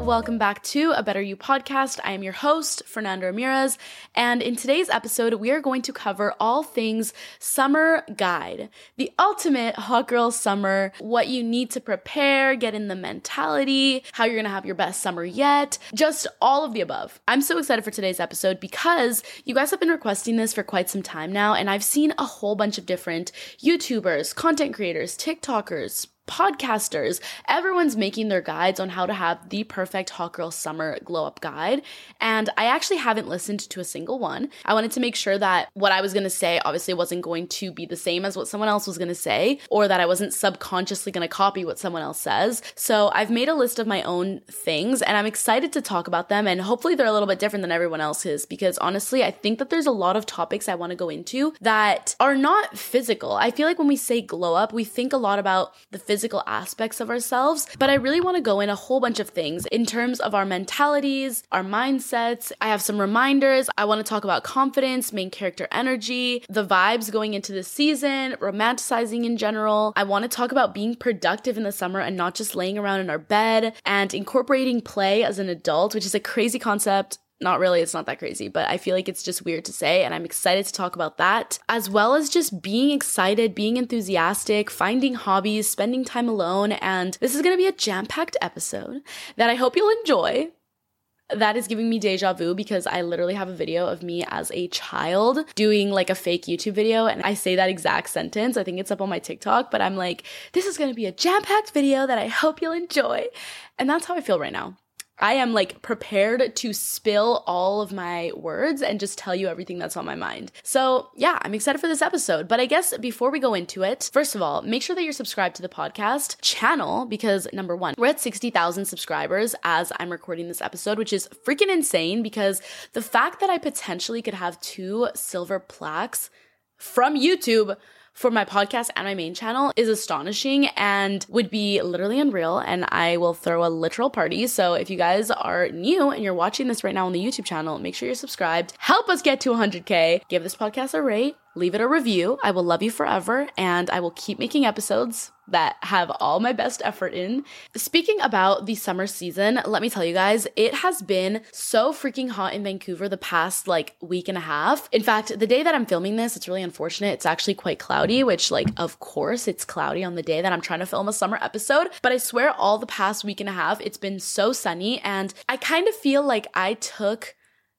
Welcome back to A Better You podcast. I am your host, Fernanda Ramirez, and in today's episode, we are going to cover all things summer guide, the ultimate hot girl summer, what you need to prepare, get in the mentality, how you're gonna have your best summer yet, just all of the above. I'm so excited for today's episode because you guys have been requesting this for quite some time now, and I've seen a whole bunch of different YouTubers, content creators, TikTokers, podcasters, everyone's making their guides on how to have the perfect hot girl summer glow up guide. And I actually haven't listened to a single one. I wanted to make sure that what I was going to say obviously wasn't going to be the same as what someone else was going to say, or that I wasn't subconsciously going to copy what someone else says. So I've made a list of my own things and I'm excited to talk about them. And hopefully they're a little bit different than everyone else's because honestly, I think that there's a lot of topics I want to go into that are not physical. I feel like when we say glow up, we think a lot about the physical aspects of ourselves, but I really want to go in a whole bunch of things in terms of our mentalities, our mindsets. I have some reminders. I want to talk about confidence, main character energy, the vibes going into the season, romanticizing in general. I want to talk about being productive in the summer and not just laying around in our bed and incorporating play as an adult, which is a crazy concept not really, it's not that crazy, but I feel like it's just weird to say. And I'm excited to talk about that, as well as just being excited, being enthusiastic, finding hobbies, spending time alone. And this is going to be a jam packed episode that I hope you'll enjoy. That is giving me deja vu because I literally have a video of me as a child doing like a fake YouTube video. And I say that exact sentence. I think it's up on my TikTok, but I'm like, this is to be a jam packed video that I hope you'll enjoy. And that's how I feel right now. I am like prepared to spill all of my words and just tell you everything that's on my mind. So, yeah, I'm excited for this episode. But I guess before we go into it, first of all, make sure that you're subscribed to the podcast channel because number one, we're at 60,000 subscribers as I'm recording this episode, which is freaking insane because the fact that I potentially could have two silver plaques from YouTube for my podcast and my main channel is astonishing and would be literally unreal. And I will throw a literal party. So if you guys are new and you're watching this right now on the YouTube channel, make sure you're subscribed. Help us get to 100K. Give this podcast a rate leave it a review. I will love you forever and I will keep making episodes that have all my best effort in. Speaking about the summer season, let me tell you guys, it has been so freaking hot in Vancouver the past like week and a half. In fact, the day that I'm filming this, it's really unfortunate. It's actually quite cloudy, which like of course it's cloudy on the day that I'm trying to film a summer episode, but I swear all the past week and a half it's been so sunny and I kind of feel like I took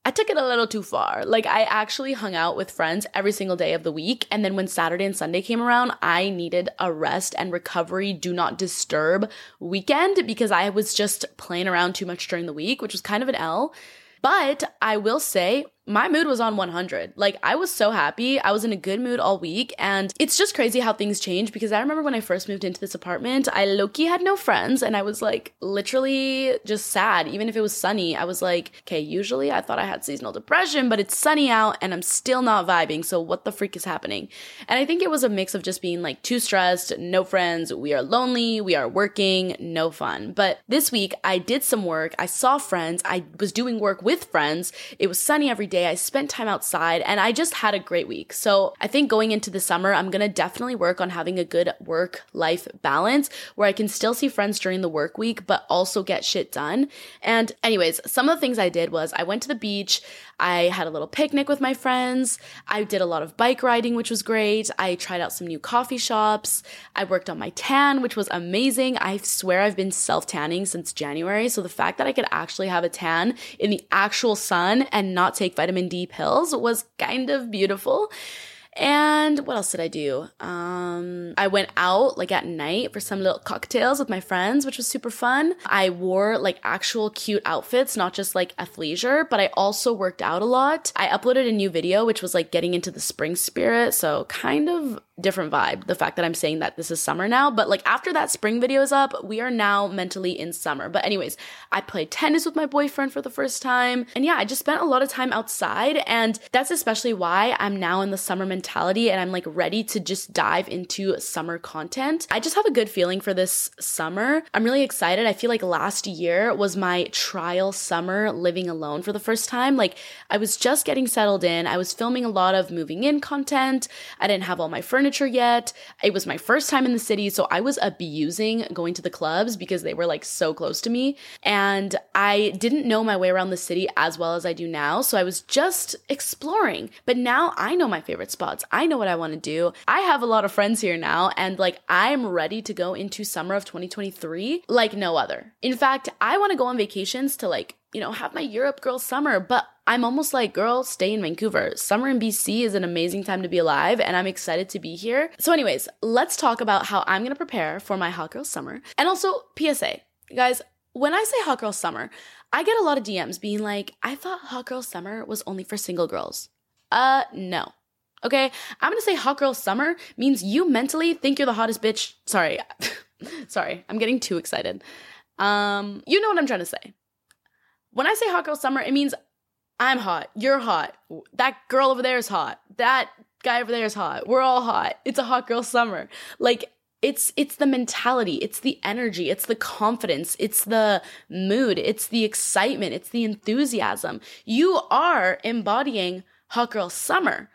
I took it a little too far. Like, I actually hung out with friends every single day of the week. And then when Saturday and Sunday came around, I needed a rest and recovery, do not disturb weekend because I was just playing around too much during the week, which was kind of an L. But I will say, my mood was on 100. Like, I was so happy. I was in a good mood all week. And it's just crazy how things change because I remember when I first moved into this apartment, I Loki had no friends and I was like literally just sad. Even if it was sunny, I was like, okay, usually I thought I had seasonal depression, but it's sunny out and I'm still not vibing. So, what the freak is happening? And I think it was a mix of just being like too stressed, no friends, we are lonely, we are working, no fun. But this week, I did some work. I saw friends. I was doing work with friends. It was sunny every day. I spent time outside and I just had a great week. So I think going into the summer, I'm going to definitely work on having a good work life balance where I can still see friends during the work week, but also get shit done. And anyways, some of the things I did was I went to the beach. I had a little picnic with my friends. I did a lot of bike riding, which was great. I tried out some new coffee shops. I worked on my tan, which was amazing. I swear I've been self tanning since January. So the fact that I could actually have a tan in the actual sun and not take vitamin D pills was kind of beautiful. And what else did I do? Um, I went out like at night for some little cocktails with my friends, which was super fun. I wore like actual cute outfits, not just like athleisure, but I also worked out a lot. I uploaded a new video, which was like getting into the spring spirit. So kind of different vibe the fact that i'm saying that this is summer now but like after that spring video is up we are now mentally in summer. But anyways i played tennis with my boyfriend for the first time and yeah i just spent a lot of time outside and that's especially why i'm now in the summer mentality and i'm like ready to just dive into summer content. I just have a good feeling for this summer. I'm really excited. I feel like last year was my trial summer living alone for the first time. Like i was just getting settled in. I was filming a lot of moving in content. I didn't have all my furniture furniture yet. It was my first time in the city, so I was abusing going to the clubs because they were like so close to me. And I didn't know my way around the city as well as I do now, so I was just exploring. But now I know my favorite spots. I know what I want to do. I have a lot of friends here now, and like I'm ready to go into summer of 2023 like no other. In fact, I want to go on vacations to like you know, have my Europe girl summer, but I'm almost like, girl, stay in Vancouver. Summer in BC is an amazing time to be alive, and I'm excited to be here. So, anyways, let's talk about how I'm gonna prepare for my Hot Girl Summer. And also, PSA, guys, when I say Hot Girl Summer, I get a lot of DMs being like, I thought Hot Girl Summer was only for single girls. Uh, no. Okay, I'm gonna say Hot Girl Summer means you mentally think you're the hottest bitch. Sorry, sorry, I'm getting too excited. Um, you know what I'm trying to say. When I say Hot Girl Summer, it means I'm hot. You're hot. That girl over there is hot. That guy over there is hot. We're all hot. It's a hot girl summer. Like it's it's the mentality, it's the energy, it's the confidence, it's the mood, it's the excitement, it's the enthusiasm. You are embodying hot girl summer.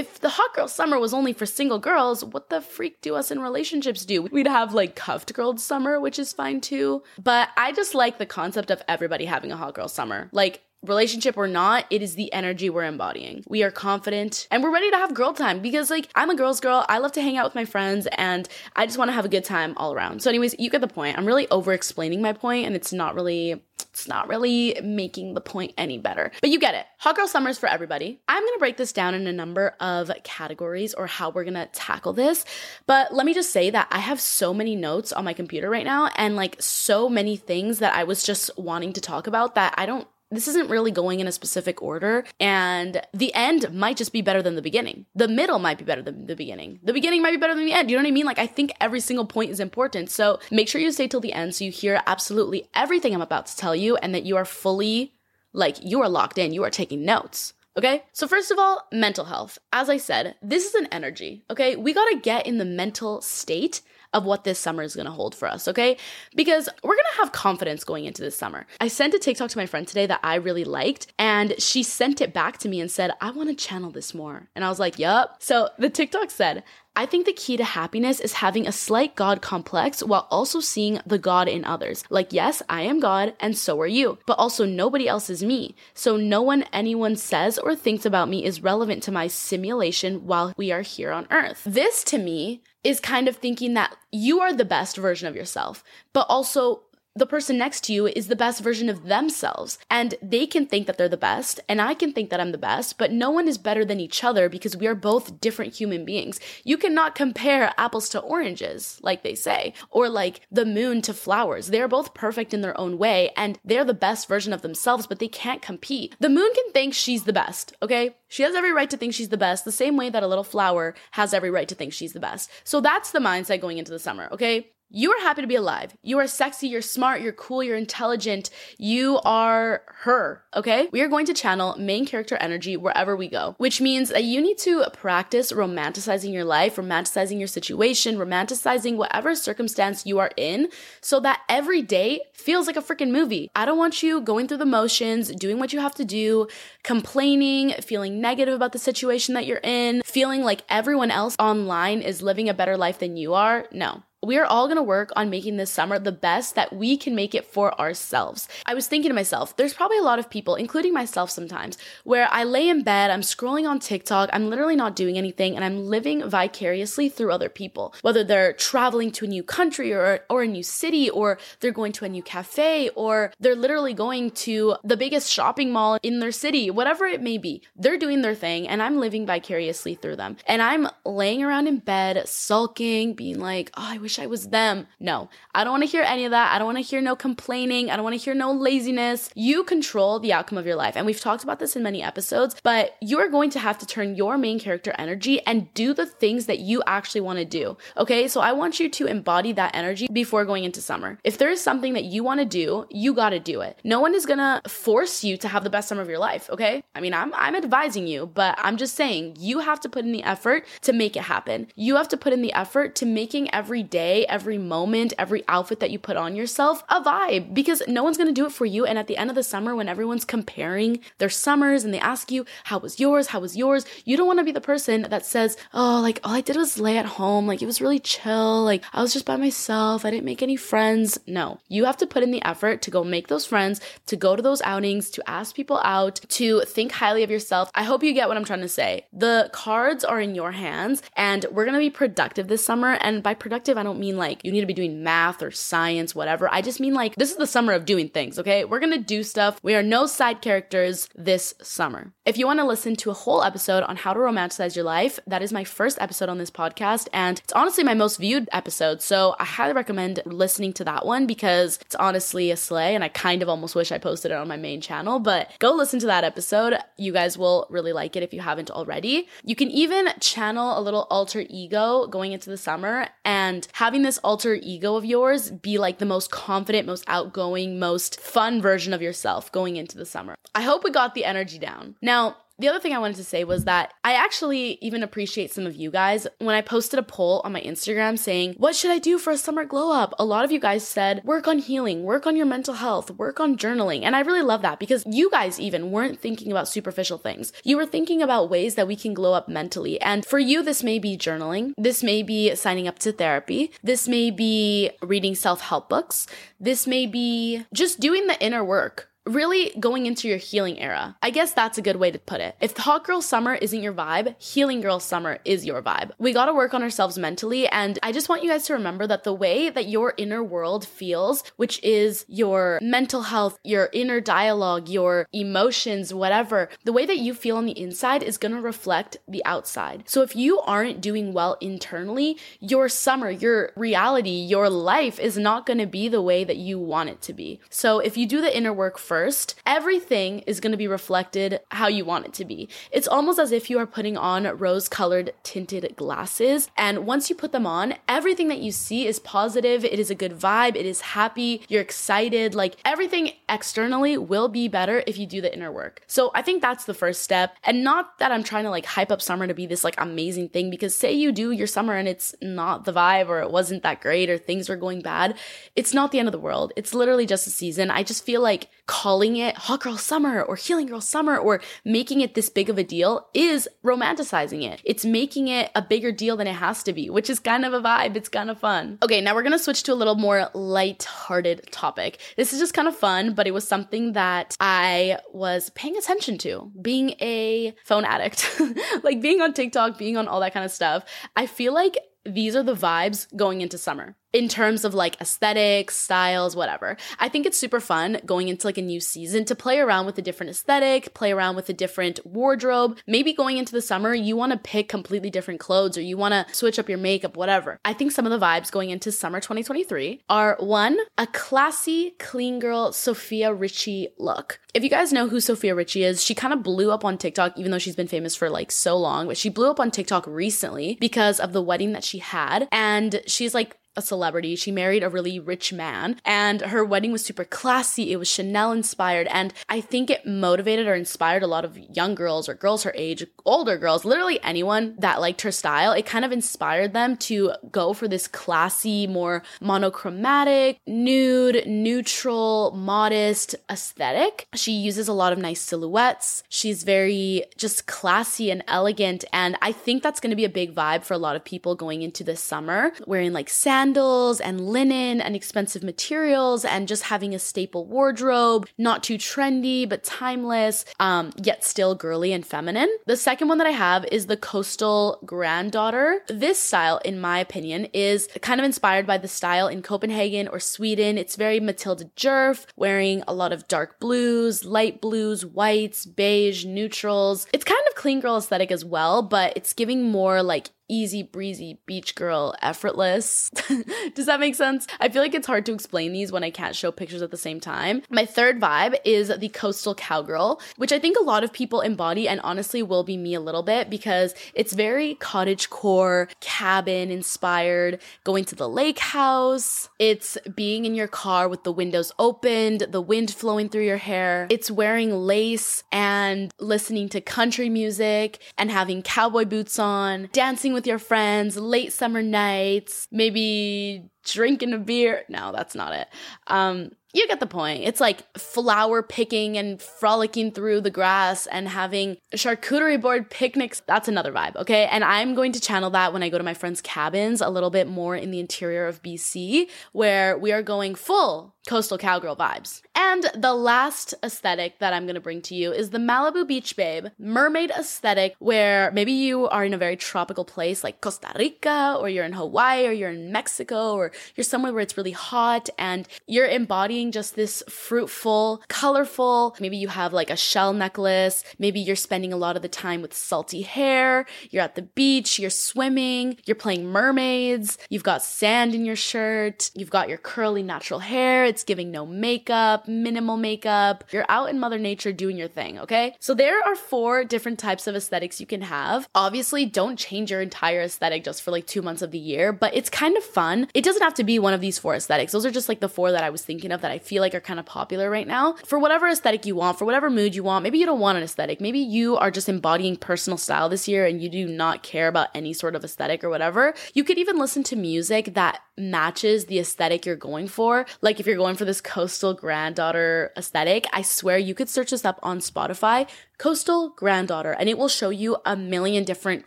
If the hot girl summer was only for single girls, what the freak do us in relationships do? We'd have like cuffed girl summer, which is fine too. But I just like the concept of everybody having a hot girl summer. Like relationship or not, it is the energy we're embodying. We are confident and we're ready to have girl time because, like, I'm a girl's girl. I love to hang out with my friends and I just want to have a good time all around. So, anyways, you get the point. I'm really over explaining my point and it's not really. It's not really making the point any better. But you get it. Hot Girl Summer's for everybody. I'm gonna break this down in a number of categories or how we're gonna tackle this. But let me just say that I have so many notes on my computer right now and like so many things that I was just wanting to talk about that I don't this isn't really going in a specific order and the end might just be better than the beginning the middle might be better than the beginning the beginning might be better than the end you know what i mean like i think every single point is important so make sure you stay till the end so you hear absolutely everything i'm about to tell you and that you are fully like you are locked in you are taking notes Okay, so first of all, mental health. As I said, this is an energy, okay? We gotta get in the mental state of what this summer is gonna hold for us, okay? Because we're gonna have confidence going into this summer. I sent a TikTok to my friend today that I really liked, and she sent it back to me and said, I wanna channel this more. And I was like, Yup. So the TikTok said, I think the key to happiness is having a slight God complex while also seeing the God in others. Like, yes, I am God and so are you, but also nobody else is me. So no one anyone says or thinks about me is relevant to my simulation while we are here on earth. This to me is kind of thinking that you are the best version of yourself, but also the person next to you is the best version of themselves. And they can think that they're the best, and I can think that I'm the best, but no one is better than each other because we are both different human beings. You cannot compare apples to oranges, like they say, or like the moon to flowers. They're both perfect in their own way, and they're the best version of themselves, but they can't compete. The moon can think she's the best, okay? She has every right to think she's the best, the same way that a little flower has every right to think she's the best. So that's the mindset going into the summer, okay? You are happy to be alive. You are sexy, you're smart, you're cool, you're intelligent. You are her, okay? We are going to channel main character energy wherever we go, which means that you need to practice romanticizing your life, romanticizing your situation, romanticizing whatever circumstance you are in so that every day feels like a freaking movie. I don't want you going through the motions, doing what you have to do, complaining, feeling negative about the situation that you're in, feeling like everyone else online is living a better life than you are. No we are all gonna work on making this summer the best that we can make it for ourselves. I was thinking to myself, there's probably a lot of people, including myself sometimes, where I lay in bed, I'm scrolling on TikTok, I'm literally not doing anything, and I'm living vicariously through other people. Whether they're traveling to a new country or, or a new city, or they're going to a new cafe, or they're literally going to the biggest shopping mall in their city, whatever it may be. They're doing their thing, and I'm living vicariously through them. And I'm laying around in bed, sulking, being like, oh, I wish wish I was them. No, I don't want to hear any of that. I don't want to hear no complaining. I don't want to hear no laziness. You control the outcome of your life. And we've talked about this in many episodes, but you're going to have to turn your main character energy and do the things that you actually want to do. Okay. So I want you to embody that energy before going into summer. If there is something that you want to do, you got to do it. No one is going to force you to have the best summer of your life. Okay. I mean, I'm, I'm advising you, but I'm just saying you have to put in the effort to make it happen. You have to put in the effort to making every day, every moment, every outfit that you put on yourself a vibe because no one's to do it for you. And at the end of the summer, when everyone's comparing their summers and they ask you, how was yours? How was yours? You don't want to be the person that says, oh, like all I did was lay at home. Like it was really chill. Like I was just by myself. I didn't make any friends. No, you have to put in the effort to go make those friends, to go to those outings, to ask people out, to think highly of yourself. I hope you get what I'm trying to say. The cards are in your hands and we're to be productive this summer. And by productive, I don't mean like you need to be doing math or science, whatever. I just mean like this is the summer of doing things, okay? We're to do stuff. We are no side characters this summer. If you want to listen to a whole episode on how to romanticize your life, that is my first episode on this podcast. And it's honestly my most viewed episode. So I highly recommend listening to that one because it's honestly a slay. And I kind of almost wish I posted it on my main channel, but go listen to that episode. You guys will really like it if you haven't already. You can even channel a little alter ego going into the summer and having this alter ego of yours be like the most confident, most outgoing, most fun version of yourself going into the summer. I hope we got the energy down. Now, the other thing I wanted to say was that I actually even appreciate some of you guys. When I posted a poll on my Instagram saying, What should I do for a summer glow up? A lot of you guys said, Work on healing, work on your mental health, work on journaling. And I really love that because you guys even weren't thinking about superficial things. You were thinking about ways that we can glow up mentally. And for you, this may be journaling, this may be signing up to therapy, this may be reading self help books, this may be just doing the inner work really going into your healing era. I guess that's a good way to put it. If hot girl summer isn't your vibe, healing girl summer is your vibe. We got to work on ourselves mentally and I just want you guys to remember that the way that your inner world feels, which is your mental health, your inner dialogue, your emotions, whatever, the way that you feel on the inside is going to reflect the outside. So if you aren't doing well internally, your summer, your reality, your life is not going to be the way that you want it to be. So if you do the inner work first, everything is going to be reflected how you want it to be. It's almost as if you are putting on rose colored tinted glasses. And once you put them on, everything that you see is positive. It is a good vibe. It is happy. You're excited. Like everything externally will be better if you do the inner work. So I think that's the first step. And not that I'm trying to like hype up summer to be this like amazing thing, because say you do your summer and it's not the vibe or it wasn't that great or things were going bad, it's not the end of the world. It's literally just a season. I just feel like calling it hot girl summer or healing girl summer or making it this big of a deal is romanticizing it. It's making it a bigger deal than it has to be, which is kind of a vibe. It's kind of fun. Okay, now we're gonna switch to a little more light-hearted topic. This is just kind of fun, but it was something that I was paying attention to. Being a phone addict, like being on TikTok, being on all that kind of stuff, I feel like these are the vibes going into summer in terms of like aesthetics, styles, whatever. I think it's super fun going into like a new season to play around with a different aesthetic, play around with a different wardrobe. Maybe going into the summer, you want to pick completely different clothes or you want to switch up your makeup, whatever. I think some of the vibes going into summer 2023 are one, a classy, clean girl Sofia Richie look. If you guys know who Sofia Richie is, she kind of blew up on TikTok, even though she's been famous for like so long, but she blew up on TikTok recently because of the wedding that she had. And she's like a celebrity. She married a really rich man and her wedding was super classy. It was Chanel inspired. And I think it motivated or inspired a lot of young girls or girls her age, older girls, literally anyone that liked her style. It kind of inspired them to go for this classy, more monochromatic, nude, neutral, modest aesthetic. She uses a lot of nice silhouettes. She's very just classy and elegant. And I think that's going to be a big vibe for a lot of people going into this summer, wearing like sand sandals and linen and expensive materials and just having a staple wardrobe, not too trendy but timeless, um, yet still girly and feminine. The second one that I have is the coastal granddaughter. This style, in my opinion, is kind of inspired by the style in Copenhagen or Sweden. It's very Matilda Djerf, wearing a lot of dark blues, light blues, whites, beige, neutrals. It's kind of clean girl aesthetic as well, but it's giving more like easy breezy beach girl effortless. Does that make sense? I feel like it's hard to explain these when I can't show pictures at the same time. My third vibe is the coastal cowgirl, which I think a lot of people embody and honestly will be me a little bit because it's very cottage core, cabin inspired, going to the lake house. It's being in your car with the windows opened, the wind flowing through your hair. It's wearing lace and listening to country music and having cowboy boots on, dancing with your friends, late summer nights, maybe drinking a beer. No, that's not it. Um, you get the point. It's like flower picking and frolicking through the grass and having charcuterie board picnics. That's another vibe, okay? And I'm going to channel that when I go to my friends' cabins a little bit more in the interior of BC, where we are going full coastal cowgirl vibes. And the last aesthetic that I'm gonna bring to you is the Malibu Beach Babe mermaid aesthetic, where maybe you are in a very tropical place like Costa Rica, or you're in Hawaii, or you're in Mexico, or you're somewhere where it's really hot and you're embodying just this fruitful, colorful, maybe you have like a shell necklace, maybe you're spending a lot of the time with salty hair, you're at the beach, you're swimming, you're playing mermaids, you've got sand in your shirt, you've got your curly natural hair, it's giving no makeup, minimal makeup, you're out in Mother Nature doing your thing, okay? So there are four different types of aesthetics you can have. Obviously, don't change your entire aesthetic just for like two months of the year, but it's kind of fun. It doesn't have have to be one of these four aesthetics. Those are just like the four that I was thinking of that I feel like are kind of popular right now. For whatever aesthetic you want, for whatever mood you want, maybe you don't want an aesthetic. Maybe you are just embodying personal style this year and you do not care about any sort of aesthetic or whatever. You could even listen to music that matches the aesthetic you're going for. Like if you're going for this coastal granddaughter aesthetic, I swear you could search this up on Spotify coastal granddaughter and it will show you a million different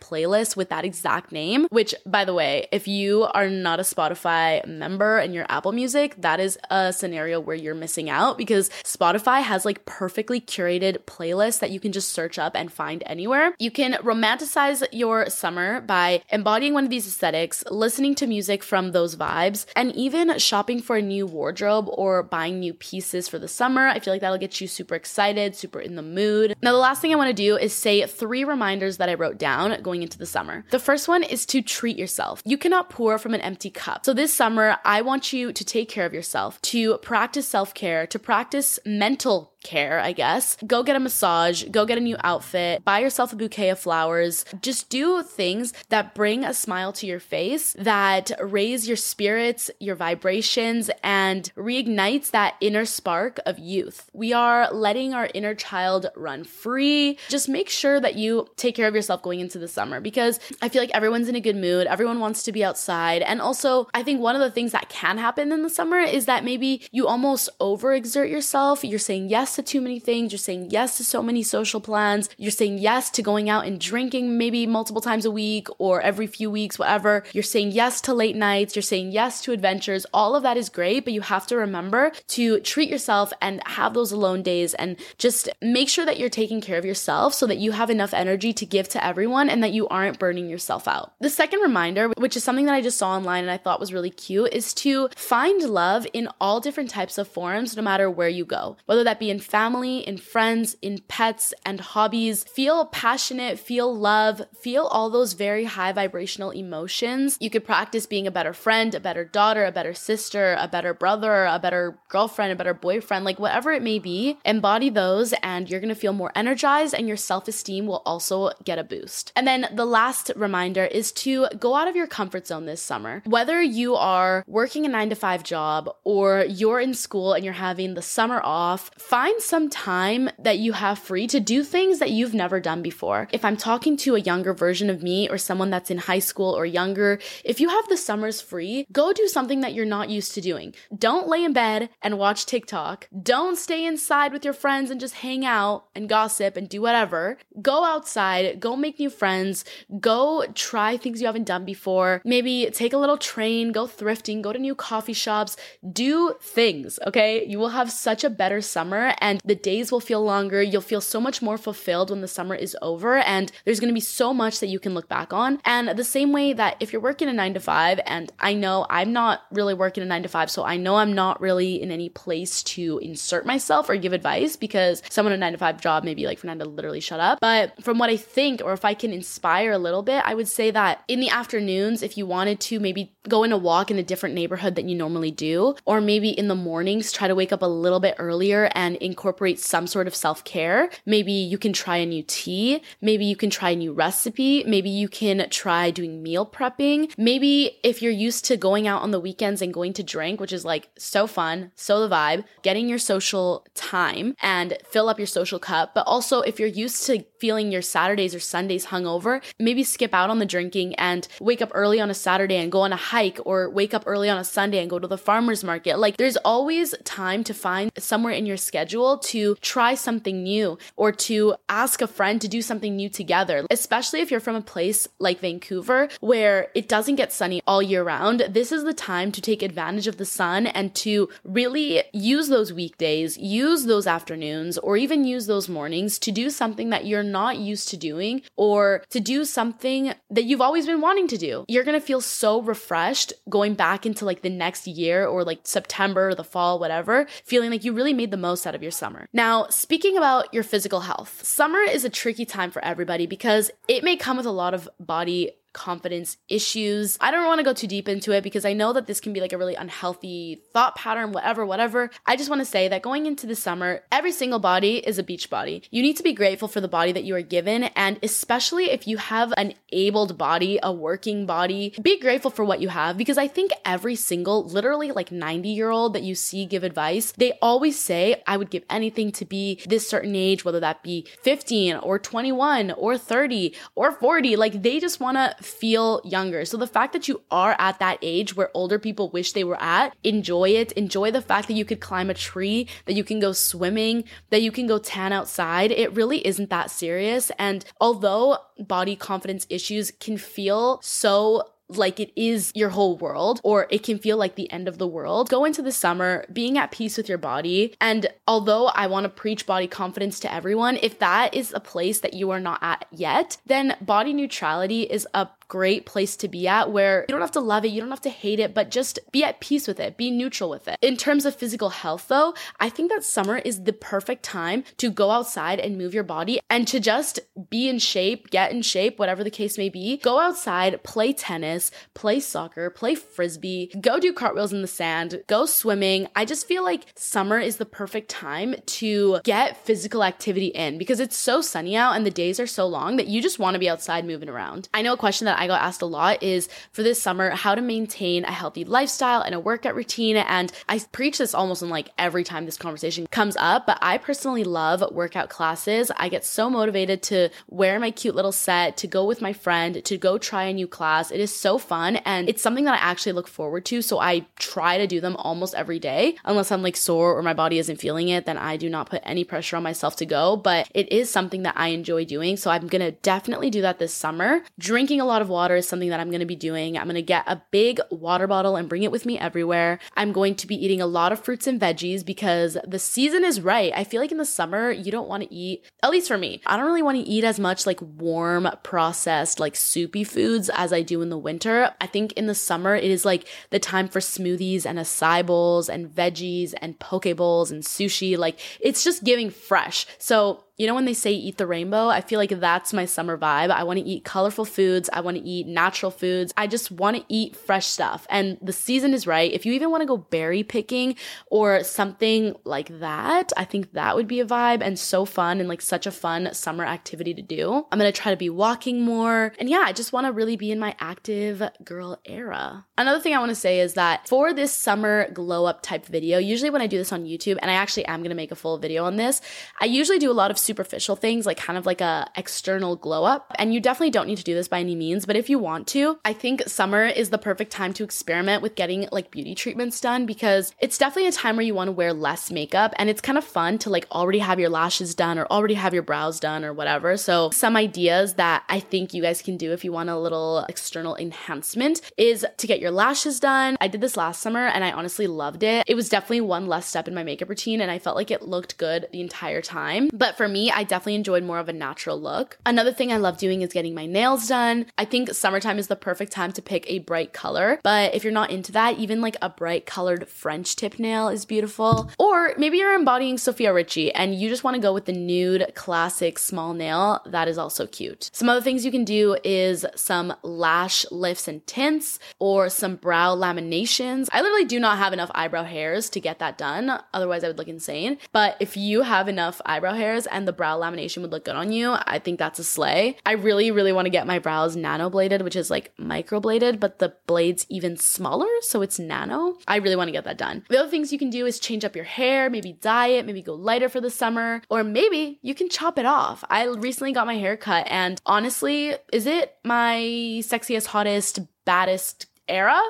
playlists with that exact name which by the way if you are not a spotify member and your apple music that is a scenario where you're missing out because spotify has like perfectly curated playlists that you can just search up and find anywhere. You can romanticize your summer by embodying one of these aesthetics listening to music from those vibes and even shopping for a new wardrobe or buying new pieces for the summer. I feel like that'll get you super excited super in the mood. Now the last thing I want to do is say three reminders that I wrote down going into the summer. The first one is to treat yourself. You cannot pour from an empty cup. So this summer, I want you to take care of yourself, to practice self care, to practice mental care, I guess. Go get a massage, go get a new outfit, buy yourself a bouquet of flowers. Just do things that bring a smile to your face, that raise your spirits, your vibrations, and reignites that inner spark of youth. We are letting our inner child run free. Just make sure that you take care of yourself going into the summer because I feel like everyone's in a good mood, everyone wants to be outside. And also, I think one of the things that can happen in the summer is that maybe you almost overexert yourself. You're saying yes to too many things. You're saying yes to so many social plans. You're saying yes to going out and drinking maybe multiple times a week or every few weeks, whatever. You're saying yes to late nights. You're saying yes to adventures. All of that is great, but you have to remember to treat yourself and have those alone days and just make sure that you're taking care of yourself so that you have enough energy to give to everyone and that you aren't burning yourself out. The second reminder, which is something that I just saw online and I thought was really cute, is to find love in all different types of forms, no matter where you go, whether that be in family, in friends, in pets, and hobbies. Feel passionate, feel love, feel all those very high vibrational emotions. You could practice being a better friend, a better daughter, a better sister, a better brother, a better girlfriend, a better boyfriend, like whatever it may be. Embody those, and you're gonna feel more energized, and your self esteem will also get a boost. And then the last reminder is to go out of your comfort zone this summer. Whether you are working a nine to five job or you're in school and you're having the summer off, find find some time that you have free to do things that you've never done before. If I'm talking to a younger version of me or someone that's in high school or younger, if you have the summers free, go do something that you're not used to doing. Don't lay in bed and watch TikTok. Don't stay inside with your friends and just hang out and gossip and do whatever. Go outside, go make new friends, go try things you haven't done before. Maybe take a little train, go thrifting, go to new coffee shops, do things, okay? You will have such a better summer and the days will feel longer. You'll feel so much more fulfilled when the summer is over, and there's gonna be so much that you can look back on. And the same way that if you're working a nine to five, and I know I'm not really working a nine to five, so I know I'm not really in any place to insert myself or give advice because someone in a nine to five job may be like, Fernanda, literally shut up. But from what I think, or if I can inspire a little bit, I would say that in the afternoons, if you wanted to maybe go in a walk in a different neighborhood than you normally do, or maybe in the mornings, try to wake up a little bit earlier and incorporate some sort of self care. Maybe you can try a new tea. Maybe you can try a new recipe. Maybe you can try doing meal prepping. Maybe if you're used to going out on the weekends and going to drink, which is like so fun, so the vibe, getting your social time and fill up your social cup. But also, if you're used to feeling your Saturdays or Sundays hungover, maybe skip out on the drinking and wake up early on a Saturday and go on a hike or wake up early on a Sunday and go to the farmer's market. Like there's always time to find somewhere in your schedule to try something new or to ask a friend to do something new together. Especially if you're from a place like Vancouver where it doesn't get sunny all year round. This is the time to take advantage of the sun and to really use those weekdays, use those afternoons, or even use those mornings to do something that you're not used to doing or to do something that you've always been wanting to do. You're gonna feel so refreshed going back into like the next year or like September, or the fall, whatever, feeling like you really made the most out of your summer. Now, speaking about your physical health, summer is a tricky time for everybody because it may come with a lot of body confidence issues. I don't want to go too deep into it because I know that this can be like a really unhealthy thought pattern, whatever, whatever. I just want to say that going into the summer, every single body is a beach body. You need to be grateful for the body that you are given. And especially if you have an abled body, a working body, be grateful for what you have because I think every single, literally like 90 year old that you see give advice, they always say, I would give anything to be this certain age, whether that be 15 or 21 or 30 or 40. Like they just want to feel younger. So the fact that you are at that age where older people wish they were at, enjoy it. Enjoy the fact that you could climb a tree, that you can go swimming, that you can go tan outside. It really isn't that serious. And although body confidence issues can feel so like it is your whole world or it can feel like the end of the world. Go into the summer being at peace with your body. And although I want to preach body confidence to everyone, if that is a place that you are not at yet, then body neutrality is a great place to be at where you don't have to love it, you don't have to hate it, but just be at peace with it, be neutral with it. In terms of physical health, though, I think that summer is the perfect time to go outside and move your body and to just be in shape, get in shape, whatever the case may be. Go outside, play tennis, play soccer, play frisbee, go do cartwheels in the sand, go swimming. I just feel like summer is the perfect time to get physical activity in because it's so sunny out and the days are so long that you just want to be outside moving around. I know a question that I got asked a lot is for this summer, how to maintain a healthy lifestyle and a workout routine. And I preach this almost in like every time this conversation comes up, but I personally love workout classes. I get so motivated to wear my cute little set, to go with my friend, to go try a new class. It is so fun and it's something that I actually look forward to. So I try to do them almost every day. Unless I'm like sore or my body isn't feeling it, then I do not put any pressure on myself to go. But it is something that I enjoy doing. So I'm gonna definitely do that this summer. Drinking a lot of water is something that I'm going to be doing. I'm going to get a big water bottle and bring it with me everywhere. I'm going to be eating a lot of fruits and veggies because the season is right. I feel like in the summer, you don't want to eat, at least for me, I don't really want to eat as much like warm, processed, like soupy foods as I do in the winter. I think in the summer, it is like the time for smoothies and acai bowls and veggies and poke bowls and sushi. Like it's just giving fresh. So you know when they say eat the rainbow? I feel like that's my summer vibe. I want to eat colorful foods. I want to eat natural foods. I just want to eat fresh stuff. And the season is right. If you even want to go berry picking or something like that, I think that would be a vibe and so fun and like such a fun summer activity to do. I'm to try to be walking more. And yeah, I just want to really be in my active girl era. Another thing I want to say is that for this summer glow up type video, usually when I do this on YouTube, and I actually am to make a full video on this, I usually do a lot of superficial things, like kind of like a external glow up. And you definitely don't need to do this by any means, but if you want to, I think summer is the perfect time to experiment with getting like beauty treatments done because it's definitely a time where you want to wear less makeup and it's kind of fun to like already have your lashes done or already have your brows done or whatever. So some ideas that I think you guys can do if you want a little external enhancement is to get your lashes done. I did this last summer and I honestly loved it. It was definitely one less step in my makeup routine and I felt like it looked good the entire time. But for me, I definitely enjoyed more of a natural look. Another thing I love doing is getting my nails done. I think summertime is the perfect time to pick a bright color. But if you're not into that, even like a bright colored French tip nail is beautiful. Or maybe you're embodying Sofia Richie and you just want to go with the nude classic small nail. That is also cute. Some other things you can do is some lash lifts and tints or some brow laminations. I literally do not have enough eyebrow hairs to get that done. Otherwise, I would look insane. But if you have enough eyebrow hairs and the brow lamination would look good on you, I think that's a slay. I really, really want to get my brows nano bladed, which is like microbladed, but the blade's even smaller, so it's nano. I really want to get that done. The other things you can do is change up your hair, maybe dye it, maybe go lighter for the summer, or maybe you can chop it off. I recently got my hair cut, and honestly, is it my sexiest, hottest, baddest era?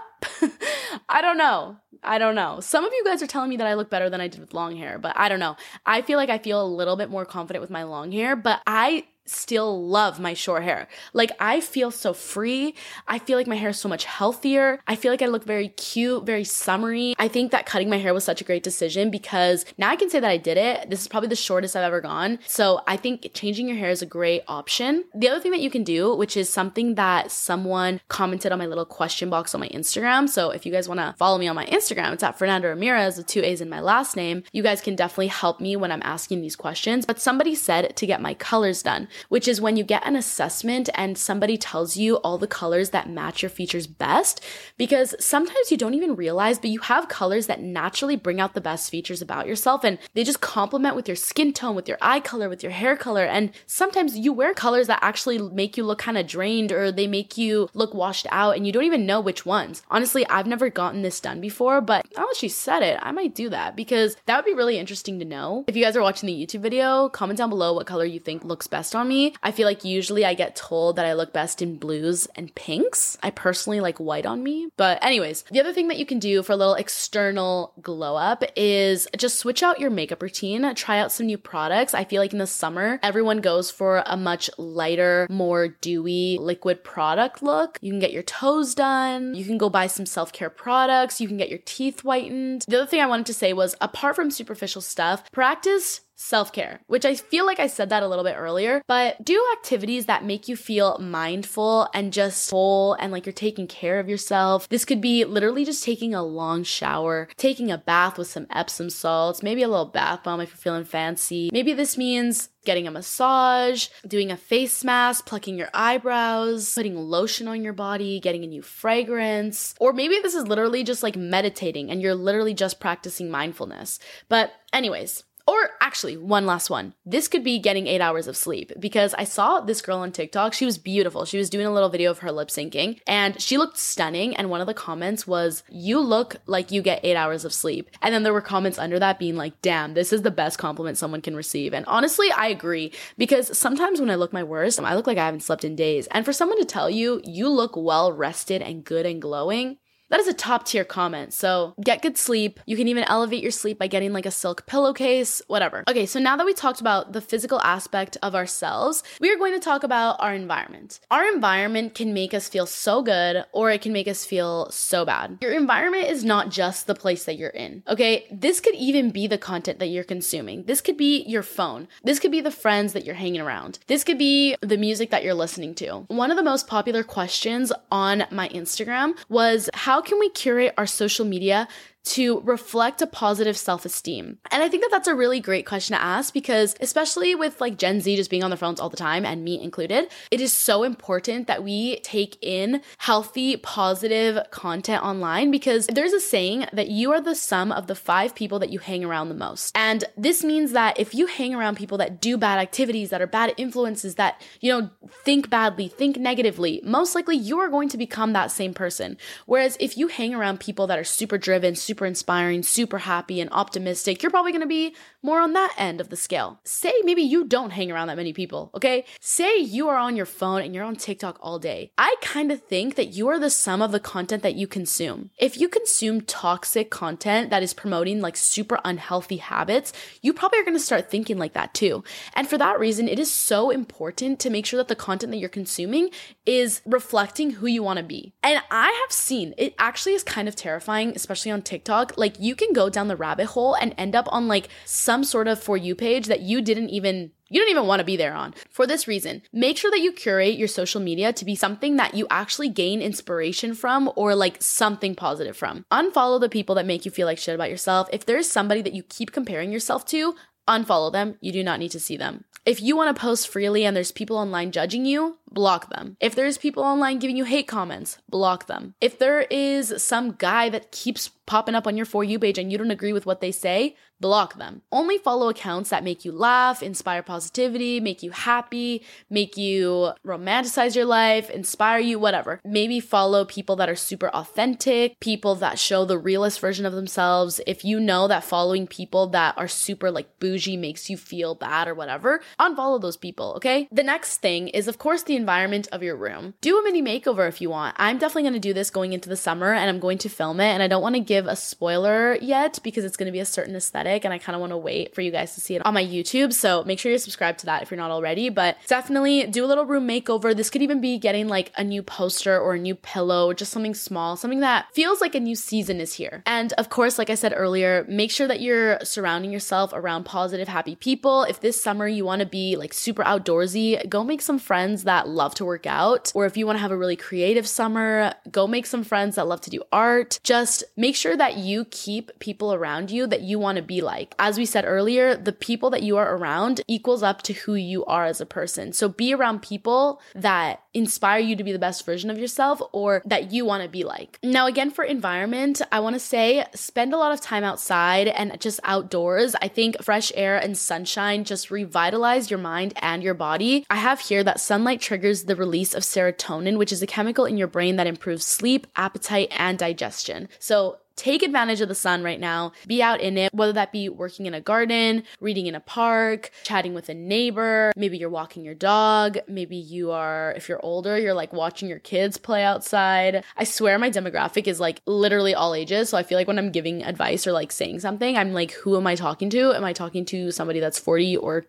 I don't know. I don't know. Some of you guys are telling me that I look better than I did with long hair, but I don't know. I feel like I feel a little bit more confident with my long hair, but I still love my short hair. Like I feel so free. I feel like my hair is so much healthier. I feel like I look very cute, very summery. I think that cutting my hair was such a great decision because now I can say that I did it. This is probably the shortest I've ever gone. So I think changing your hair is a great option. The other thing that you can do, which is something that someone commented on my little question box on my Instagram. So if you guys want to follow me on my Instagram, it's at Fernanda Ramirez with two A's in my last name. You guys can definitely help me when I'm asking these questions. But somebody said to get my colors done which is when you get an assessment and somebody tells you all the colors that match your features best. Because sometimes you don't even realize, but you have colors that naturally bring out the best features about yourself and they just complement with your skin tone, with your eye color, with your hair color. And sometimes you wear colors that actually make you look kind of drained or they make you look washed out and you don't even know which ones. Honestly, I've never gotten this done before, but now that she said it, I might do that because that would be really interesting to know. If you guys are watching the YouTube video, comment down below what color you think looks best on me. I feel like usually I get told that I look best in blues and pinks. I personally like white on me. But, anyways, the other thing that you can do for a little external glow up is just switch out your makeup routine, try out some new products. I feel like in the summer, everyone goes for a much lighter, more dewy liquid product look. You can get your toes done, you can go buy some self care products, you can get your teeth whitened. The other thing I wanted to say was apart from superficial stuff, practice self care, which I feel like I said that a little bit earlier, but do activities that make you feel mindful and just whole and like you're taking care of yourself. This could be literally just taking a long shower, taking a bath with some Epsom salts, maybe a little bath bomb if you're feeling fancy. Maybe this means getting a massage, doing a face mask, plucking your eyebrows, putting lotion on your body, getting a new fragrance. Or maybe this is literally just like meditating and you're literally just practicing mindfulness. But, anyways, or actually, one last one. This could be getting eight hours of sleep because I saw this girl on TikTok. She was beautiful. She was doing a little video of her lip syncing and she looked stunning. And one of the comments was, You look like you get eight hours of sleep. And then there were comments under that being like, Damn, this is the best compliment someone can receive. And honestly, I agree because sometimes when I look my worst, I look like I haven't slept in days. And for someone to tell you, you look well rested and good and glowing, that is a top tier comment. So get good sleep. You can even elevate your sleep by getting like a silk pillowcase, whatever. Okay, so now that we talked about the physical aspect of ourselves, we are going to talk about our environment. Our environment can make us feel so good or it can make us feel so bad. Your environment is not just the place that you're in, okay? This could even be the content that you're consuming. This could be your phone. This could be the friends that you're hanging around. This could be the music that you're listening to. One of the most popular questions on my Instagram was how can we curate our social media to reflect a positive self esteem? And I think that that's a really great question to ask because, especially with like Gen Z just being on their phones all the time, and me included, it is so important that we take in healthy, positive content online because there's a saying that you are the sum of the five people that you hang around the most. And this means that if you hang around people that do bad activities, that are bad influences, that, you know, think badly, think negatively, most likely you are going to become that same person. Whereas if you hang around people that are super driven, super super inspiring, super happy, and optimistic, you're probably gonna be more on that end of the scale. Say maybe you don't hang around that many people, okay? Say you are on your phone and you're on TikTok all day. I kind of think that you are the sum of the content that you consume. If you consume toxic content that is promoting like super unhealthy habits, you probably are gonna start thinking like that too. And for that reason, it is so important to make sure that the content that you're consuming is reflecting who you wanna be. And I have seen it actually is kind of terrifying, especially on TikTok. Like you can go down the rabbit hole and end up on like some sort of for you page that you didn't even you don't even want to be there on. For this reason, make sure that you curate your social media to be something that you actually gain inspiration from or like something positive from. Unfollow the people that make you feel like shit about yourself. If there's somebody that you keep comparing yourself to, unfollow them. You do not need to see them. If you want to post freely and there's people online judging you, block them. If there's people online giving you hate comments, block them. If there is some guy that keeps popping up on your For You page and you don't agree with what they say, block them. Only follow accounts that make you laugh, inspire positivity, make you happy, make you romanticize your life, inspire you, whatever. Maybe follow people that are super authentic, people that show the realest version of themselves. If you know that following people that are super like bougie makes you feel bad or whatever, unfollow those people, okay? The next thing is, of course, the environment of your room. Do a mini makeover if you want. I'm definitely gonna do this going into the summer and I'm going to film it, and I don't wanna give a spoiler yet because it's gonna be a certain aesthetic and I kind of wanna wait for you guys to see it on my YouTube. So make sure you're subscribed to that if you're not already, but definitely do a little room makeover. This could even be getting like a new poster or a new pillow, just something small, something that feels like a new season is here. And of course, like I said earlier, make sure that you're surrounding yourself around positive, happy people. If this summer you wanna be like super outdoorsy, go make some friends that love to work out. Or if you want to have a really creative summer, go make some friends that love to do art. Just make sure that you keep people around you that you want to be like. As we said earlier, the people that you are around equals up to who you are as a person. So be around people that inspire you to be the best version of yourself or that you want to be like. Now, again, for environment, I want to say spend a lot of time outside and just outdoors. I think fresh air and sunshine just revitalize your mind and your body. I have here that sunlight triggers the release of serotonin, which is a chemical in your brain that improves sleep, appetite, and digestion. So take advantage of the sun right now. Be out in it, whether that be working in a garden, reading in a park, chatting with a neighbor. Maybe you're walking your dog. Maybe you are, if you're older, you're like watching your kids play outside. I swear my demographic is like literally all ages. So I feel like when I'm giving advice or like saying something, I'm like, who am I talking to? Am I talking to somebody that's 40 or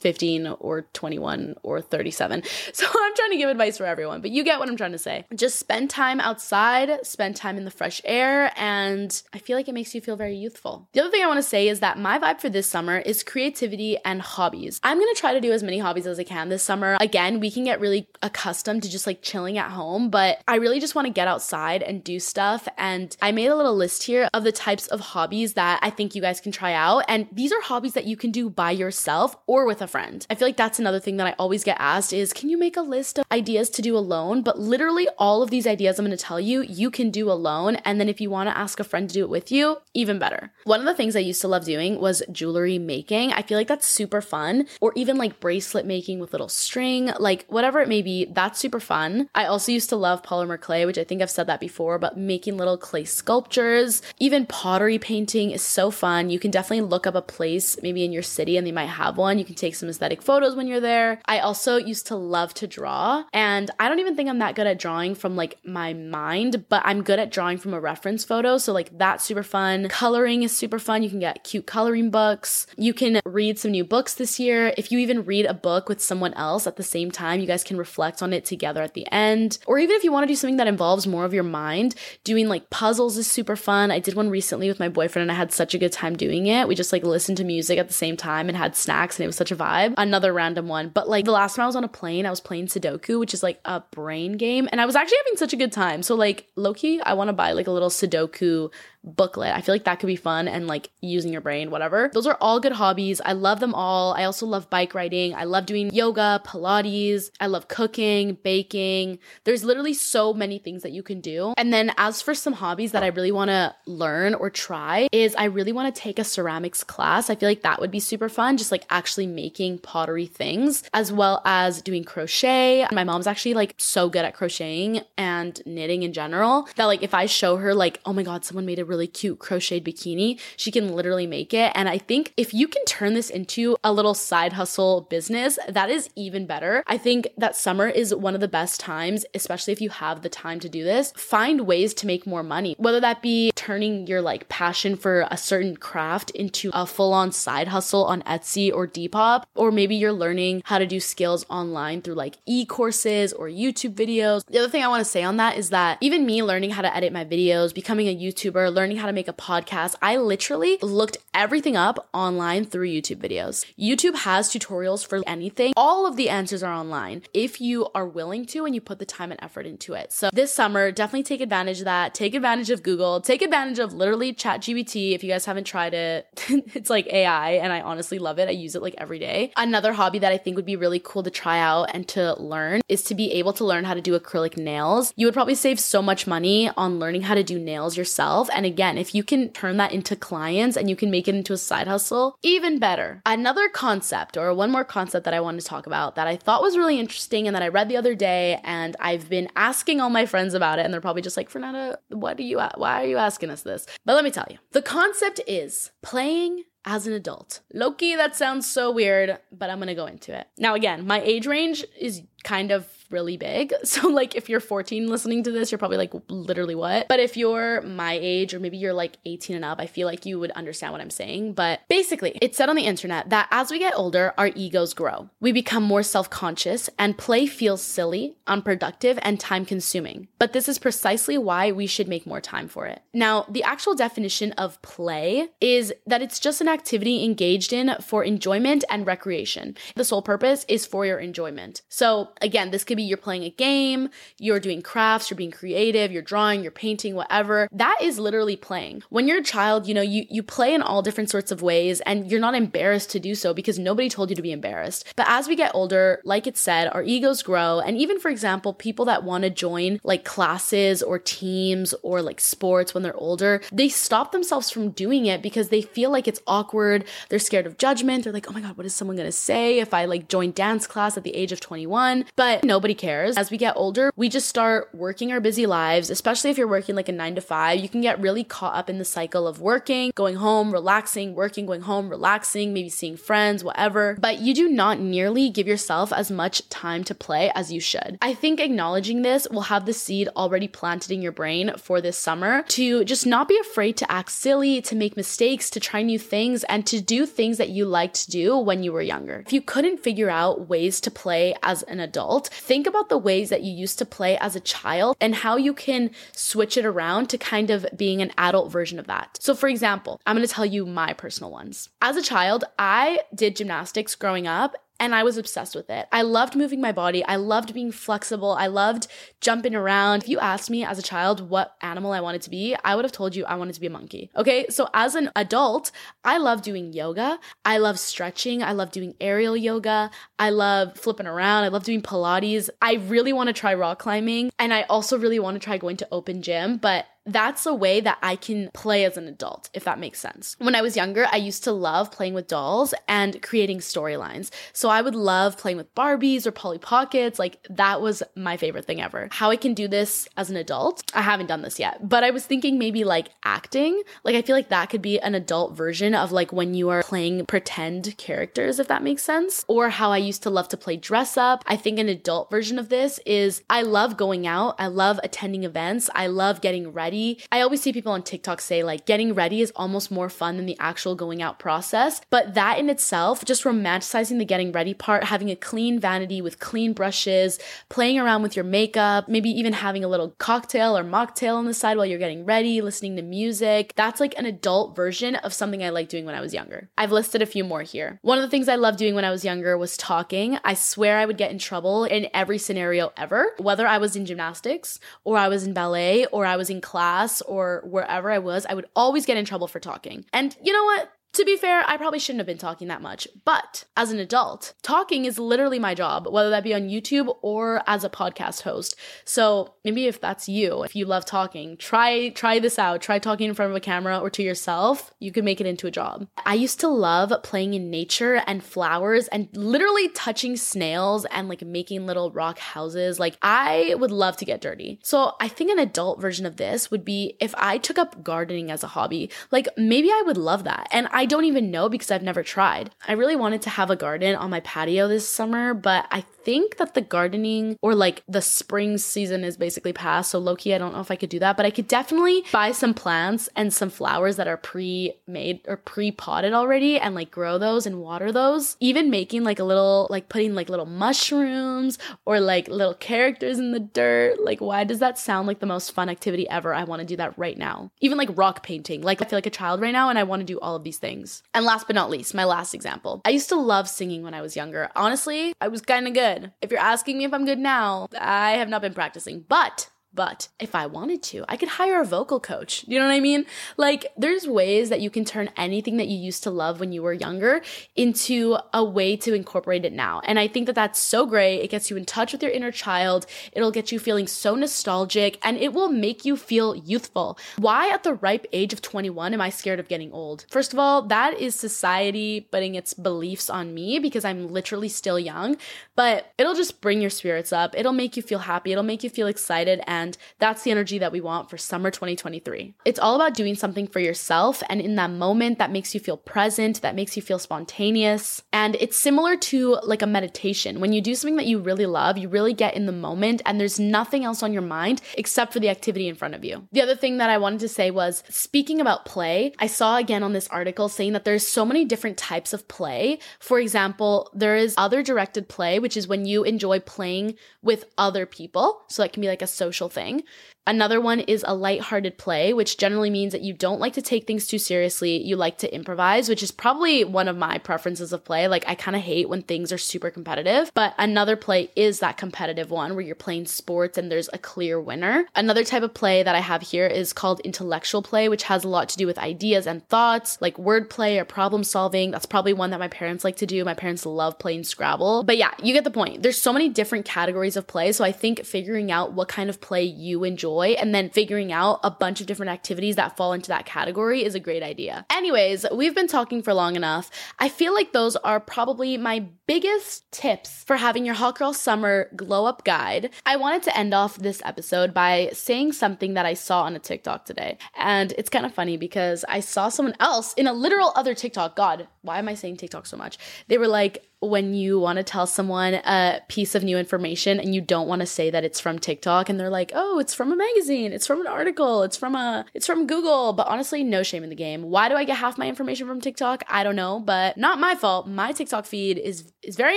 15 or 21 or 37. So I'm trying to give advice for everyone, but you get what I'm trying to say. Just spend time outside, spend time in the fresh air, and I feel like it makes you feel very youthful. The other thing I want to say is that my vibe for this summer is creativity and hobbies. I'm going to try to do as many hobbies as I can this summer. Again, we can get really accustomed to just like chilling at home, but I really just want to get outside and do stuff. And I made a little list here of the types of hobbies that I think you guys can try out. And these are hobbies that you can do by yourself or with a friend. I feel like that's another thing that I always get asked is can you make a list of ideas to do alone? But literally all of these ideas I'm going to tell you, you can do alone. And then if you want to ask a friend to do it with you, even better. One of the things I used to love doing was jewelry making. I feel like that's super fun. Or even like bracelet making with little string, like whatever it may be, that's super fun. I also used to love polymer clay, which I think I've said that before, but making little clay sculptures, even pottery painting is so fun. You can definitely look up a place maybe in your city and they might have one. You can take some aesthetic photos when you're there. I also used to love to draw, and I don't even think I'm that good at drawing from like my mind, but I'm good at drawing from a reference photo. So, like, that's super fun. Coloring is super fun. You can get cute coloring books. You can read some new books this year. If you even read a book with someone else at the same time, you guys can reflect on it together at the end. Or even if you want to do something that involves more of your mind, doing like puzzles is super fun. I did one recently with my boyfriend and I had such a good time doing it. We just like listened to music at the same time and had snacks and it was such a vibe. Another random one. But like the last time I was on a plane, I was playing Sudoku, which is like a brain game, and I was actually having such a good time. So like low key, I want to buy like a little Sudoku booklet. I feel like that could be fun and like using your brain, whatever. Those are all good hobbies. I love them all. I also love bike riding. I love doing yoga, Pilates. I love cooking, baking. There's literally so many things that you can do. And then as for some hobbies that I really want to learn or try is I really want to take a ceramics class. I feel like that would be super fun just like actually making pottery things, as well as doing crochet. My mom's actually like so good at crocheting and knitting in general that like if I show her like, oh my god, someone made a really cute crocheted bikini, she can literally make it. And I think if you can turn this into a little side hustle business, that is even better. I think that summer is one of the best times, especially if you have the time to do this. Find ways to make more money, whether that be turning your like passion for a certain craft into a full on side hustle on Etsy or Depop, or maybe you're learning how to do skills online through like e courses or YouTube videos. The other thing I want to say on that is that even me learning how to edit my videos, becoming a YouTuber, learning how to make a podcast, I literally looked everything up online through YouTube videos. YouTube has tutorials for anything. All of the answers are online if you are willing to and you put the time and effort into it. So this summer, definitely take advantage of that. Take advantage of Google. Take advantage of literally ChatGPT. If you guys haven't tried it, it's like AI and I honestly love it. I use it like every day. Another hobby that I think would be really cool to try out and to learn is to be able to learn how to do acrylic nails. You would probably save so much money on learning how to do nails yourself. And again, if you can turn that into clients and you can make it into a side hustle, even better. Another concept or one more concept that I want to talk about that I thought was really interesting and that I read the other day and I've been asking all my friends about it and they're probably just like, Fernanda, what are you why are you asking us this? But let me tell you. The concept is playing as an adult. low key, that sounds so weird, but I'm gonna go into it. Now, again, my age range is kind of really big. So, like, if you're 14 listening to this, you're probably like, literally what? But if you're my age, or maybe you're like 18 and up, I feel like you would understand what I'm saying. But basically, it's said on the internet that as we get older, our egos grow. We become more self conscious, and play feels silly, unproductive, and time consuming. But this is precisely why we should make more time for it. Now, the actual definition of play is that it's just an activity engaged in for enjoyment and recreation. The sole purpose is for your enjoyment. So, again, this could be you're playing a game, you're doing crafts, you're being creative, you're drawing, you're painting, whatever. That is literally playing. When you're a child, you know, you, you play in all different sorts of ways and you're not embarrassed to do so because nobody told you to be embarrassed. But as we get older, like it said, our egos grow. And even, for example, people that want to join like classes or teams or like sports when they're older, they stop themselves from doing it because they feel like it's awkward. They're scared of judgment. They're like, oh my God, what is someone to say if I like join dance class at the age of 21? But nobody cares. As we get older, we just start working our busy lives, especially if you're working like a nine to five. You can get really caught up in the cycle of working, going home, relaxing, working, going home, relaxing, maybe seeing friends, whatever. But you do not nearly give yourself as much time to play as you should. I think acknowledging this will have the seed already planted in your brain for this summer to just not be afraid to act silly, to make mistakes, to try new things, and to do things that you liked to do when you were younger. If you couldn't figure out ways to play as an adult, think about the ways that you used to play as a child and how you can switch it around to kind of being an adult version of that. So, for example, I'm gonna tell you my personal ones. As a child, I did gymnastics growing up and I was obsessed with it. I loved moving my body. I loved being flexible. I loved jumping around. If you asked me as a child what animal I wanted to be, I would have told you I wanted to be a monkey. Okay. So as an adult, I love doing yoga. I love stretching. I love doing aerial yoga. I love flipping around. I love doing Pilates. I really want to try rock climbing. And I also really want to try going to open gym, but that's a way that I can play as an adult, if that makes sense. When I was younger, I used to love playing with dolls and creating storylines. So I would love playing with Barbies or Polly Pockets. Like that was my favorite thing ever. How I can do this as an adult, I haven't done this yet, but I was thinking maybe like acting. Like I feel like that could be an adult version of like when you are playing pretend characters, if that makes sense. Or how I used to love to play dress up. I think an adult version of this is I love going out. I love attending events. I love getting ready ready. I always see people on TikTok say like getting ready is almost more fun than the actual going out process. But that in itself, just romanticizing the getting ready part, having a clean vanity with clean brushes, playing around with your makeup, maybe even having a little cocktail or mocktail on the side while you're getting ready, listening to music. That's like an adult version of something I like doing when I was younger. I've listed a few more here. One of the things I loved doing when I was younger was talking. I swear I would get in trouble in every scenario ever, whether I was in gymnastics or I was in ballet or I was in class class or wherever I was, I would always get in trouble for talking. And you know what? To be fair, I probably shouldn't have been talking that much, but as an adult, talking is literally my job, whether that be on YouTube or as a podcast host. So maybe if that's you, if you love talking, try try this out. Try talking in front of a camera or to yourself. You can make it into a job. I used to love playing in nature and flowers and literally touching snails and like making little rock houses. Like I would love to get dirty. So I think an adult version of this would be if I took up gardening as a hobby. Like maybe I would love that. And I don't even know because I've never tried. I really wanted to have a garden on my patio this summer, but I think that the gardening or like the spring season is basically past. So low key, I don't know if I could do that, but I could definitely buy some plants and some flowers that are pre-made or pre-potted already and like grow those and water those. Even making like a little like putting like little mushrooms or like little characters in the dirt. Like why does that sound like the most fun activity ever? I want to do that right now. Even like rock painting. Like I feel like a child right now and I want to do all of these things. And last but not least, my last example. I used to love singing when I was younger. Honestly, I was kind of good good. If you're asking me if I'm good now, I have not been practicing, but but if I wanted to, I could hire a vocal coach. You know what I mean? Like, there's ways that you can turn anything that you used to love when you were younger into a way to incorporate it now. And I think that that's so great. It gets you in touch with your inner child. It'll get you feeling so nostalgic and it will make you feel youthful. Why at the ripe age of 21 am I scared of getting old? First of all, that is society putting its beliefs on me because I'm literally still young, but it'll just bring your spirits up. It'll make you feel happy. It'll make you feel excited and and that's the energy that we want for summer 2023. It's all about doing something for yourself and in that moment that makes you feel present, that makes you feel spontaneous. And it's similar to like a meditation. When you do something that you really love, you really get in the moment and there's nothing else on your mind except for the activity in front of you. The other thing that I wanted to say was speaking about play, I saw again on this article saying that there's so many different types of play. For example, there is other directed play, which is when you enjoy playing with other people. So that can be like a social thing. Another one is a light-hearted play, which generally means that you don't like to take things too seriously. You like to improvise, which is probably one of my preferences of play. Like, I kind of hate when things are super competitive, but another play is that competitive one where you're playing sports and there's a clear winner. Another type of play that I have here is called intellectual play, which has a lot to do with ideas and thoughts, like wordplay or problem solving. That's probably one that my parents like to do. My parents love playing Scrabble. But yeah, you get the point. There's so many different categories of play. So I think figuring out what kind of play you enjoy and then figuring out a bunch of different activities that fall into that category is a great idea. Anyways, we've been talking for long enough. I feel like those are probably my biggest tips for having your hot girl summer glow up guide. I wanted to end off this episode by saying something that I saw on a TikTok today. And it's kind of funny because I saw someone else in a literal other TikTok. God, why am I saying TikTok so much? They were like, when you want to tell someone a piece of new information and you don't want to say that it's from TikTok and they're like, "Oh, it's from a magazine, it's from an article, it's from a it's from Google." But honestly, no shame in the game. Why do I get half my information from TikTok? I don't know, but not my fault. My TikTok feed is is very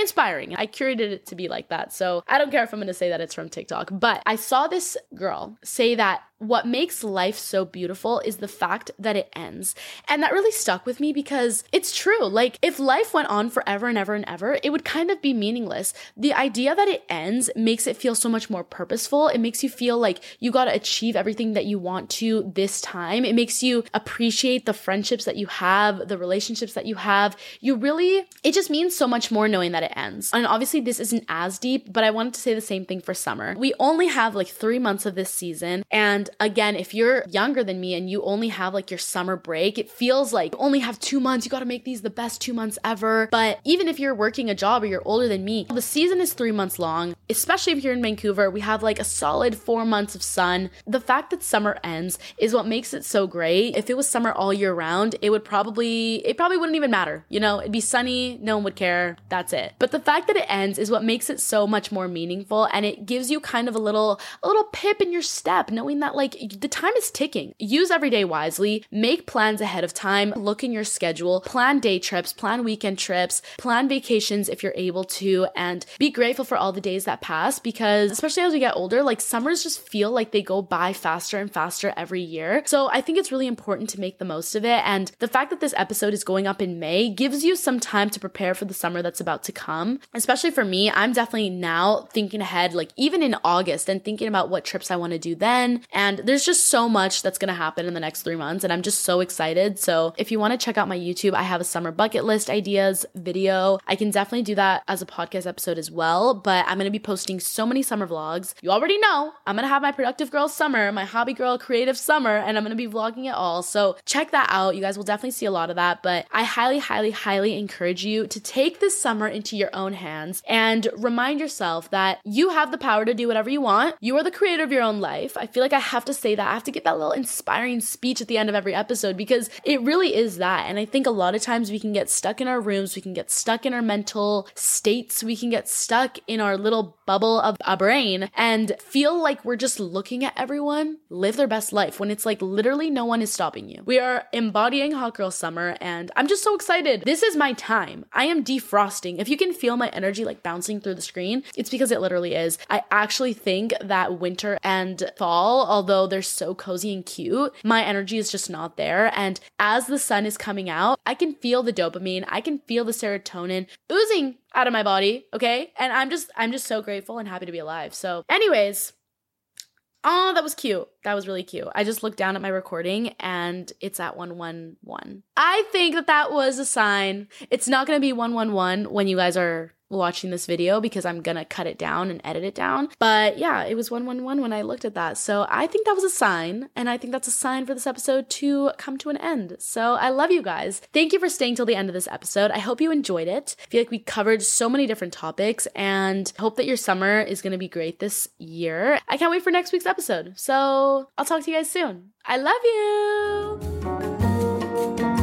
inspiring. I curated it to be like that. So, I don't care if I'm going to say that it's from TikTok. But I saw this girl say that what makes life so beautiful is the fact that it ends. And that really stuck with me because it's true. Like, if life went on forever and ever and ever, it would kind of be meaningless. The idea that it ends makes it feel so much more purposeful. It makes you feel like you got to achieve everything that you want to this time. It makes you appreciate the friendships that you have, the relationships that you have. You really, it just means so much more knowing that it ends. And obviously, this isn't as deep, but I wanted to say the same thing for summer. We only have like three months of this season. And again, if you're younger than me and you only have like your summer break, it feels like you only have two months. You got to make these the best two months ever. But even if you're working a job or you're older than me, the season is three months long, especially if you're in Vancouver. We have like a solid four months of sun. The fact that summer ends is what makes it so great. If it was summer all year round, it would probably, it probably wouldn't even matter. You know, it'd be sunny, no one would care. That's it. But the fact that it ends is what makes it so much more meaningful and it gives you kind of a little, a little pip in your step, knowing that like the time is ticking. Use every day wisely, make plans ahead of time, look in your schedule, plan day trips, plan weekend trips, plan vacations if you're able to, and be grateful for all the days that pass because, especially as we get older, like summers just feel like they go by faster and faster every year. So I think it's really important to make the most of it. And the fact that this episode is going up in May gives you some time to prepare for the summer that's about about to come. Especially for me, I'm definitely now thinking ahead, like even in August and thinking about what trips I want to do then. And there's just so much that's going to happen in the next three months. And I'm just so excited. So if you want to check out my YouTube, I have a summer bucket list ideas video. I can definitely do that as a podcast episode as well. But I'm going to be posting so many summer vlogs. You already know I'm going to have my productive girl summer, my hobby girl creative summer, and I'm going to be vlogging it all. So check that out. You guys will definitely see a lot of that. But I highly, highly, highly encourage you to take this summer into your own hands and remind yourself that you have the power to do whatever you want. You are the creator of your own life. I feel like I have to say that. I have to get that little inspiring speech at the end of every episode because it really is that. And I think a lot of times we can get stuck in our rooms, we can get stuck in our mental states, we can get stuck in our little bubble of a brain and feel like we're just looking at everyone live their best life when it's like literally no one is stopping you. We are embodying Hot Girl Summer and I'm just so excited. This is my time. I am defrosting. If you can feel my energy like bouncing through the screen, it's because it literally is. I actually think that winter and fall, although they're so cozy and cute, my energy is just not there. And as the sun is coming out, I can feel the dopamine, I can feel the serotonin oozing out of my body, okay? And I'm just I'm just so grateful and happy to be alive. So, anyways, Oh, that was cute. That was really cute. I just looked down at my recording and it's at 111. I think that that was a sign. It's not going to be 111 when you guys are watching this video because I'm gonna cut it down and edit it down. But yeah, it was 111 when I looked at that. So I think that was a sign, and I think that's a sign for this episode to come to an end. So I love you guys. Thank you for staying till the end of this episode. I hope you enjoyed it. I feel like we covered so many different topics and hope that your summer is gonna be great this year. I can't wait for next week's episode. So I'll talk to you guys soon. I love you.